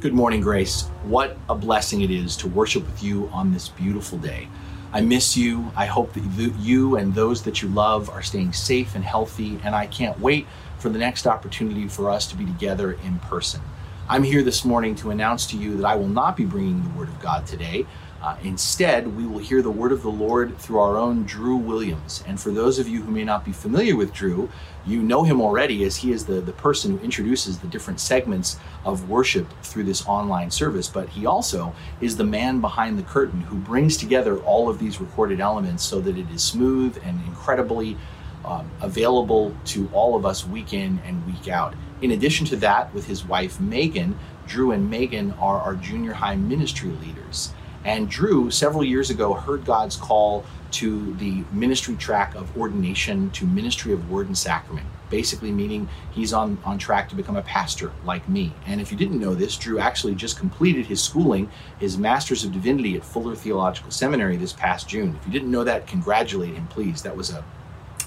Good morning, Grace. What a blessing it is to worship with you on this beautiful day. I miss you. I hope that you and those that you love are staying safe and healthy, and I can't wait for the next opportunity for us to be together in person. I'm here this morning to announce to you that I will not be bringing the Word of God today. Uh, instead, we will hear the word of the Lord through our own Drew Williams. And for those of you who may not be familiar with Drew, you know him already as he is the, the person who introduces the different segments of worship through this online service. But he also is the man behind the curtain who brings together all of these recorded elements so that it is smooth and incredibly um, available to all of us week in and week out. In addition to that, with his wife Megan, Drew and Megan are our junior high ministry leaders. And Drew, several years ago, heard God's call to the ministry track of ordination to ministry of word and sacrament, basically meaning he's on, on track to become a pastor like me. And if you didn't know this, Drew actually just completed his schooling, his Master's of Divinity at Fuller Theological Seminary this past June. If you didn't know that, congratulate him, please. That was a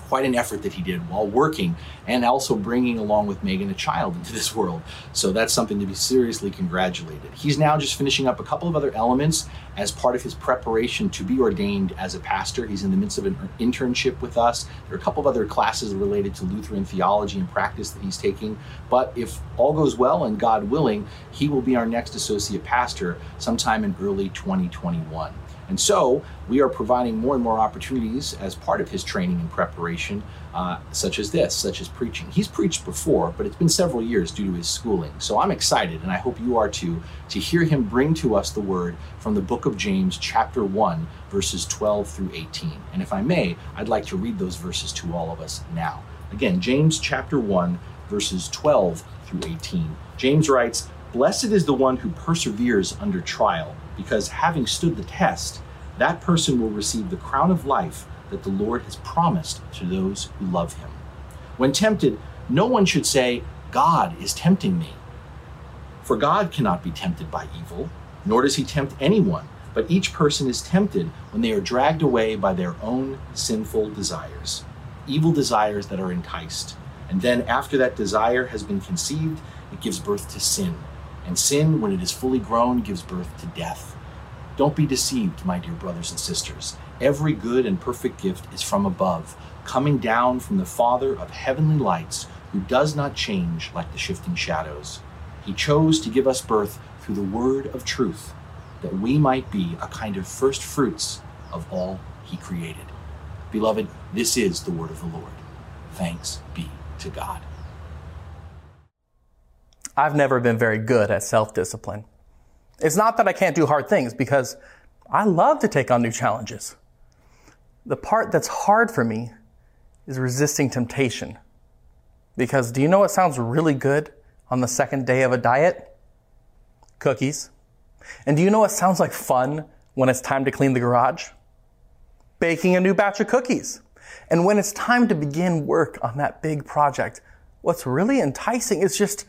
quite an effort that he did while working and also bringing along with Megan a child into this world. So that's something to be seriously congratulated. He's now just finishing up a couple of other elements as part of his preparation to be ordained as a pastor. He's in the midst of an internship with us. There are a couple of other classes related to Lutheran theology and practice that he's taking. But if all goes well and God willing, he will be our next associate pastor sometime in early 2021. And so we are providing more and more opportunities as part of his training and preparation, uh, such as this, such as preaching. He's preached before, but it's been several years due to his schooling. So I'm excited, and I hope you are too, to hear him bring to us the word from the book of James, chapter 1, verses 12 through 18. And if I may, I'd like to read those verses to all of us now. Again, James chapter 1, verses 12 through 18. James writes, Blessed is the one who perseveres under trial because having stood the test, that person will receive the crown of life that the Lord has promised to those who love him. When tempted, no one should say, God is tempting me. For God cannot be tempted by evil, nor does he tempt anyone, but each person is tempted when they are dragged away by their own sinful desires, evil desires that are enticed. And then, after that desire has been conceived, it gives birth to sin and sin, when it is fully grown, gives birth to death. Don't be deceived, my dear brothers and sisters. Every good and perfect gift is from above, coming down from the Father of heavenly lights, who does not change like the shifting shadows. He chose to give us birth through the word of truth, that we might be a kind of first fruits of all he created. Beloved, this is the word of the Lord. Thanks be to God. I've never been very good at self discipline. It's not that I can't do hard things because I love to take on new challenges. The part that's hard for me is resisting temptation. Because do you know what sounds really good on the second day of a diet? Cookies. And do you know what sounds like fun when it's time to clean the garage? Baking a new batch of cookies. And when it's time to begin work on that big project, what's really enticing is just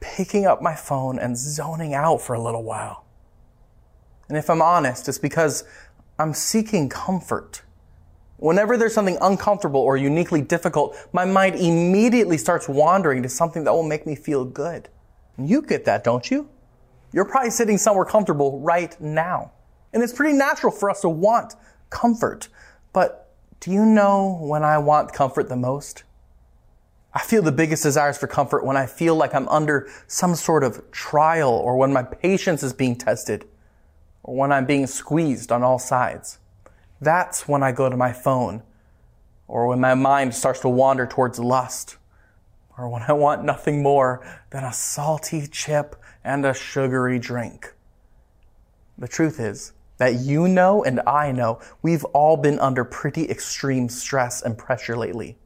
picking up my phone and zoning out for a little while. And if I'm honest, it's because I'm seeking comfort. Whenever there's something uncomfortable or uniquely difficult, my mind immediately starts wandering to something that will make me feel good. You get that, don't you? You're probably sitting somewhere comfortable right now. And it's pretty natural for us to want comfort. But do you know when I want comfort the most? I feel the biggest desires for comfort when I feel like I'm under some sort of trial or when my patience is being tested or when I'm being squeezed on all sides. That's when I go to my phone or when my mind starts to wander towards lust or when I want nothing more than a salty chip and a sugary drink. The truth is that you know and I know we've all been under pretty extreme stress and pressure lately.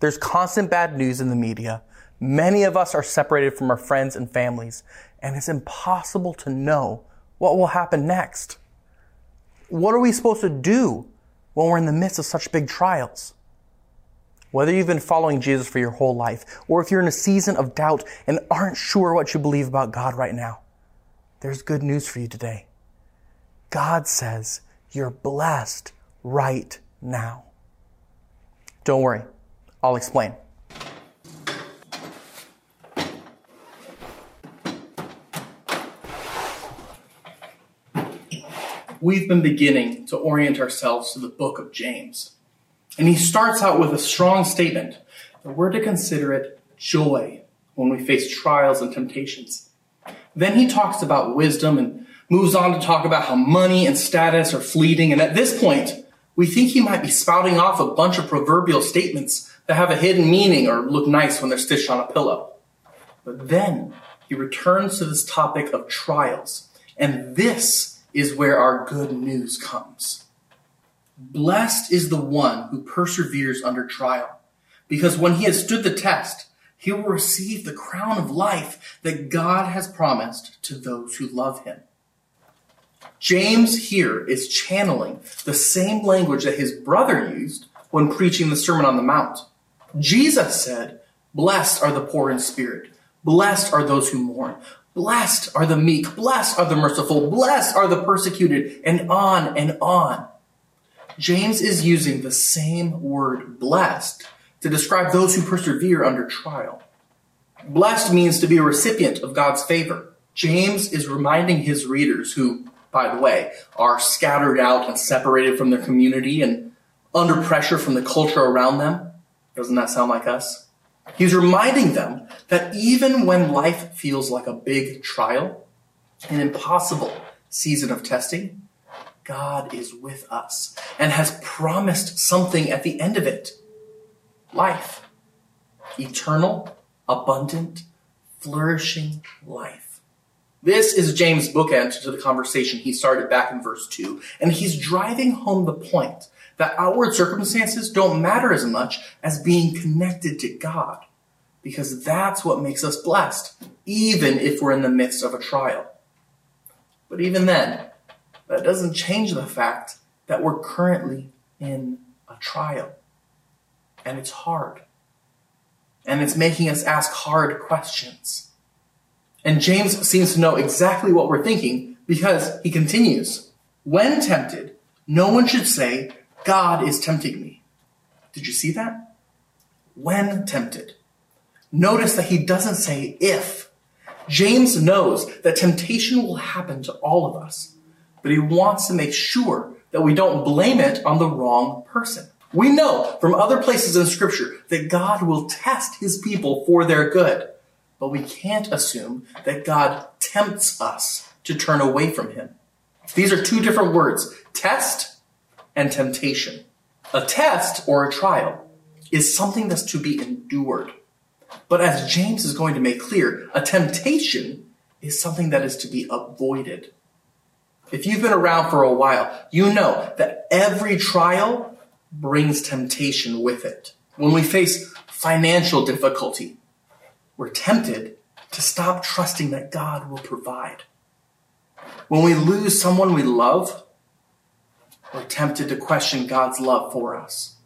There's constant bad news in the media. Many of us are separated from our friends and families, and it's impossible to know what will happen next. What are we supposed to do when we're in the midst of such big trials? Whether you've been following Jesus for your whole life, or if you're in a season of doubt and aren't sure what you believe about God right now, there's good news for you today. God says you're blessed right now. Don't worry, I'll explain. We've been beginning to orient ourselves to the book of James. And he starts out with a strong statement that we're to consider it joy when we face trials and temptations. Then he talks about wisdom and moves on to talk about how money and status are fleeting. And at this point, we think he might be spouting off a bunch of proverbial statements that have a hidden meaning or look nice when they're stitched on a pillow. But then he returns to this topic of trials. And this is where our good news comes. Blessed is the one who perseveres under trial, because when he has stood the test, he will receive the crown of life that God has promised to those who love him. James here is channeling the same language that his brother used when preaching the Sermon on the Mount. Jesus said, Blessed are the poor in spirit. Blessed are those who mourn. Blessed are the meek. Blessed are the merciful. Blessed are the persecuted. And on and on. James is using the same word blessed to describe those who persevere under trial. Blessed means to be a recipient of God's favor. James is reminding his readers, who, by the way, are scattered out and separated from their community and under pressure from the culture around them. Doesn't that sound like us? He's reminding them that even when life feels like a big trial, an impossible season of testing, God is with us and has promised something at the end of it life. Eternal, abundant, flourishing life. This is James' bookend to the conversation he started back in verse 2, and he's driving home the point that outward circumstances don't matter as much as being connected to God, because that's what makes us blessed, even if we're in the midst of a trial. But even then, that doesn't change the fact that we're currently in a trial. And it's hard. And it's making us ask hard questions. And James seems to know exactly what we're thinking because he continues, when tempted, no one should say, God is tempting me. Did you see that? When tempted. Notice that he doesn't say if. James knows that temptation will happen to all of us but he wants to make sure that we don't blame it on the wrong person. We know from other places in scripture that God will test his people for their good, but we can't assume that God tempts us to turn away from him. These are two different words, test and temptation. A test or a trial is something that's to be endured. But as James is going to make clear, a temptation is something that is to be avoided. If you've been around for a while, you know that every trial brings temptation with it. When we face financial difficulty, we're tempted to stop trusting that God will provide. When we lose someone we love, we're tempted to question God's love for us.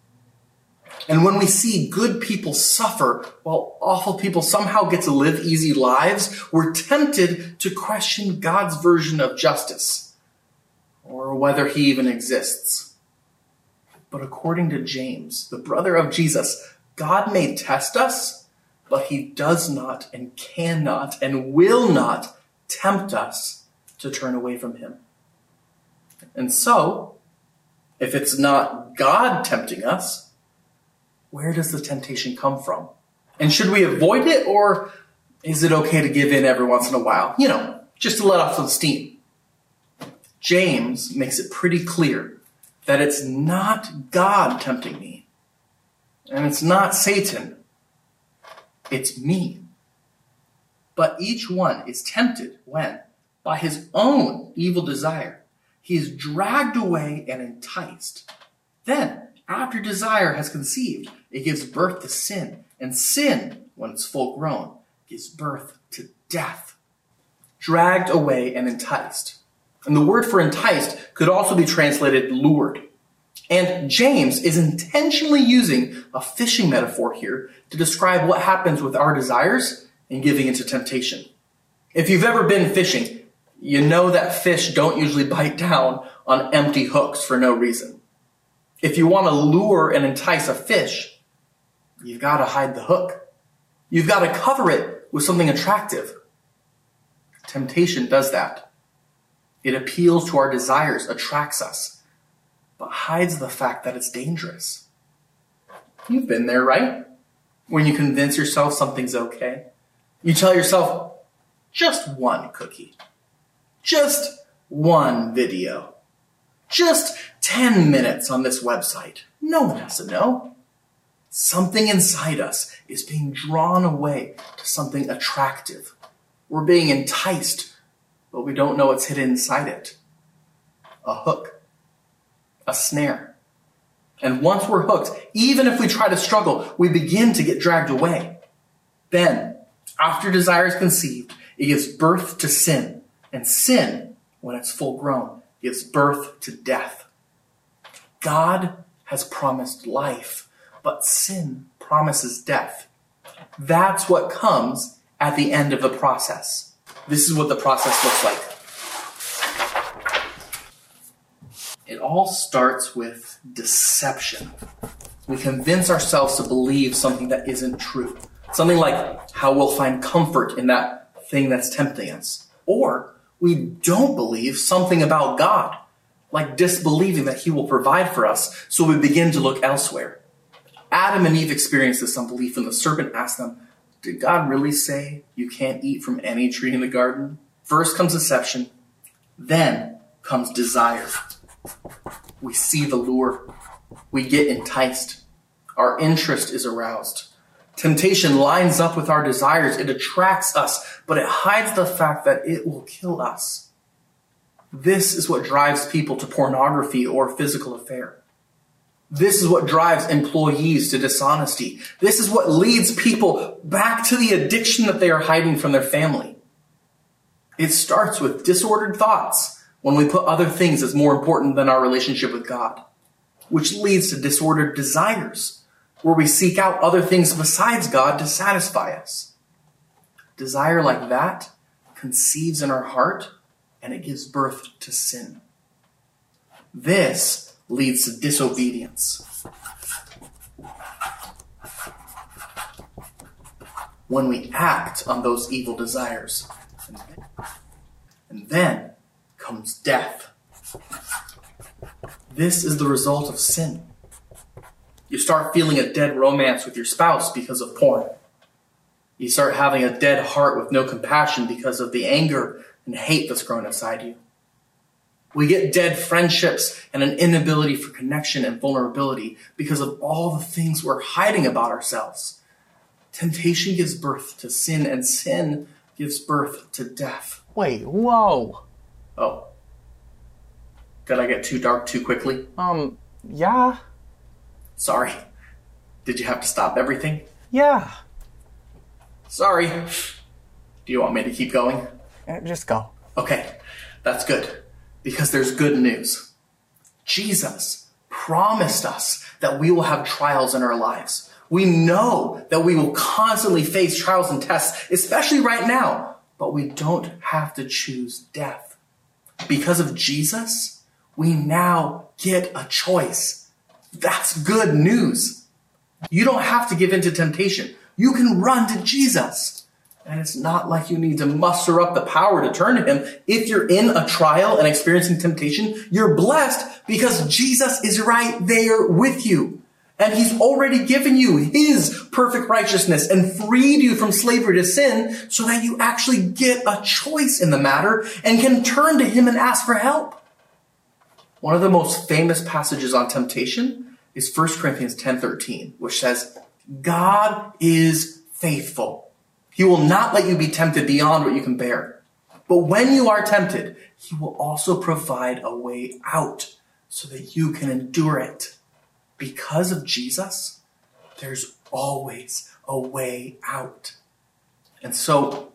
And when we see good people suffer while awful people somehow get to live easy lives, we're tempted to question God's version of justice or whether he even exists. But according to James, the brother of Jesus, God may test us, but he does not and cannot and will not tempt us to turn away from him. And so, if it's not God tempting us, where does the temptation come from? And should we avoid it, or is it okay to give in every once in a while? You know, just to let off some steam. James makes it pretty clear that it's not God tempting me, and it's not Satan, it's me. But each one is tempted when, by his own evil desire, he is dragged away and enticed. Then, After desire has conceived, it gives birth to sin, and sin, when it's full grown, gives birth to death. Dragged away and enticed. And the word for enticed could also be translated lured. And James is intentionally using a fishing metaphor here to describe what happens with our desires and giving into temptation. If you've ever been fishing, you know that fish don't usually bite down on empty hooks for no reason. If you want to lure and entice a fish, you've got to hide the hook. You've got to cover it with something attractive. Temptation does that. It appeals to our desires, attracts us, but hides the fact that it's dangerous. You've been there, right? When you convince yourself something's okay. You tell yourself, just one cookie. Just one video. Just 10 minutes on this website. No one has to know. Something inside us is being drawn away to something attractive. We're being enticed, but we don't know what's hidden inside it. A hook. A snare. And once we're hooked, even if we try to struggle, we begin to get dragged away. Then, after desire is conceived, it gives birth to sin. And sin, when it's full grown, gives birth to death. God has promised life, but sin promises death. That's what comes at the end of the process. This is what the process looks like. It all starts with deception. We convince ourselves to believe something that isn't true. Something like how we'll find comfort in that thing that's tempting us. Or we don't believe something about God, like disbelieving that He will provide for us, so we begin to look elsewhere. Adam and Eve experienced this unbelief when the serpent asked them, Did God really say you can't eat from any tree in the garden? First comes deception, then comes desire. We see the lure, we get enticed, our interest is aroused. Temptation lines up with our desires. It attracts us, but it hides the fact that it will kill us. This is what drives people to pornography or physical affair. This is what drives employees to dishonesty. This is what leads people back to the addiction that they are hiding from their family. It starts with disordered thoughts when we put other things as more important than our relationship with God, which leads to disordered desires where we seek out other things besides God to satisfy us. Desire like that conceives in our heart and it gives birth to sin. This leads to disobedience. When we act on those evil desires. And then comes death. This is the result of sin. You start feeling a dead romance with your spouse because of porn. You start having a dead heart with no compassion because of the anger and hate that's grown inside you. We get dead friendships and an inability for connection and vulnerability because of all the things we're hiding about ourselves. Temptation gives birth to sin, and sin gives birth to death. Wait, whoa. Oh. Did I get too dark too quickly? Um, yeah. Sorry. Did you have to stop everything? Yeah. Sorry. Do you want me to keep going? Uh, Just go. Okay, that's good. Because there's good news. Jesus promised us that we will have trials in our lives. We know that we will constantly face trials and tests, especially right now, but we don't have to choose death. Because of Jesus, we now get a choice. That's good news. You don't have to give in to temptation. You can run to Jesus. And it's not like you need to muster up the power to turn to Him. If you're in a trial and experiencing temptation, you're blessed because Jesus is right there with you. And He's already given you His perfect righteousness and freed you from slavery to sin so that you actually get a choice in the matter and can turn to Him and ask for help. One of the most famous passages on temptation is 1 Corinthians 10:13, which says, "God is faithful. He will not let you be tempted beyond what you can bear. But when you are tempted, he will also provide a way out so that you can endure it. Because of Jesus, there's always a way out. And so,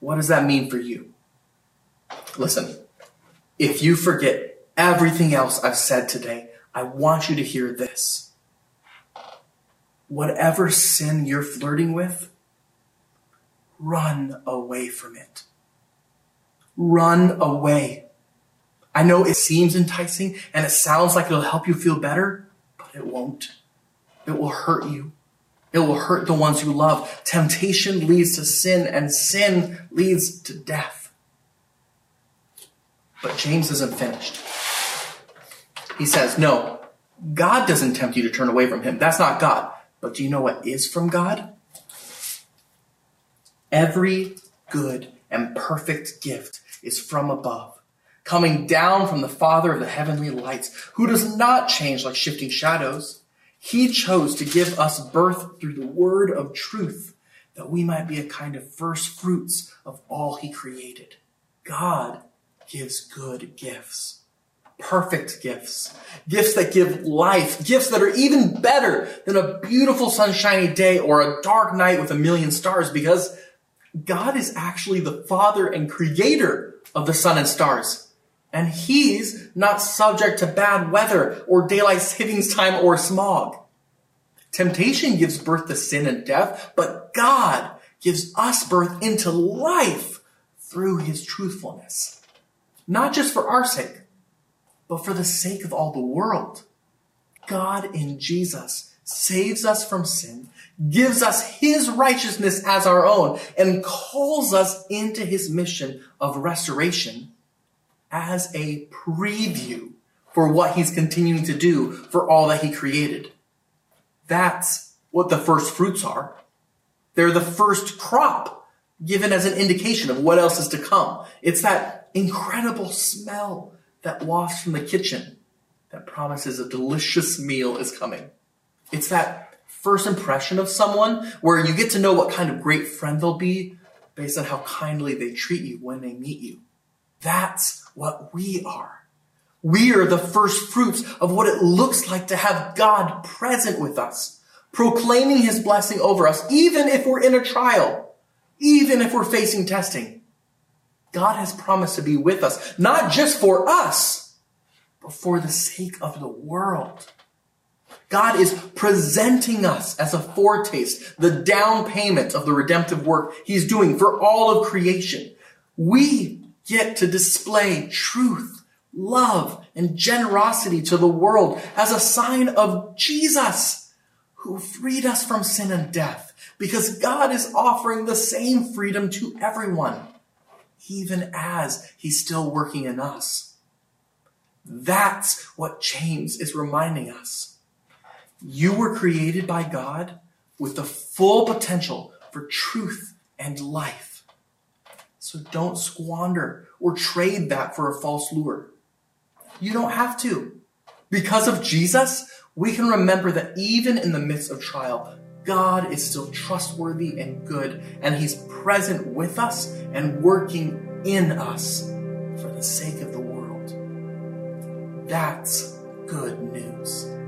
what does that mean for you? Listen, if you forget everything else I've said today, I want you to hear this. Whatever sin you're flirting with, run away from it. Run away. I know it seems enticing and it sounds like it'll help you feel better, it won't. It will hurt you. It will hurt the ones you love. Temptation leads to sin and sin leads to death. But James isn't finished. He says, no, God doesn't tempt you to turn away from him. That's not God. But do you know what is from God? Every good and perfect gift is from above, coming down from the Father of the heavenly lights, who does not change like shifting shadows. He chose to give us birth through the word of truth, that we might be a kind of first fruits of all he created. God gives good gifts perfect gifts, gifts that give life, gifts that are even better than a beautiful sunshiny day or a dark night with a million stars because God is actually the father and creator of the sun and stars. And he's not subject to bad weather or daylight savings time or smog. Temptation gives birth to sin and death, but God gives us birth into life through his truthfulness. Not just for our sake, but for the sake of all the world. God in Jesus saves us from sin, gives us his righteousness as our own, and calls us into his mission of restoration as a preview for what he's continuing to do for all that he created. That's what the first fruits are. They're the first crop given as an indication of what else is to come. It's that incredible smell that wafts from the kitchen that promises a delicious meal is coming. It's that first impression of someone where you get to know what kind of great friend they'll be based on how kindly they treat you when they meet you. That's what we are. We are the first fruits of what it looks like to have God present with us, proclaiming his blessing over us, even if we're in a trial, even if we're facing testing. God has promised to be with us, not just for us, but for the sake of the world. God is presenting us as a foretaste, the down payment of the redemptive work he's doing for all of creation. We get to display truth, love, and generosity to the world as a sign of Jesus who freed us from sin and death because God is offering the same freedom to everyone even as he's still working in us. That's what James is reminding us. You were created by God with the full potential for truth and life. So don't squander or trade that for a false lure. You don't have to. Because of Jesus, we can remember that even in the midst of trial, God is still trustworthy and good, and He's present with us and working in us for the sake of the world. That's good news.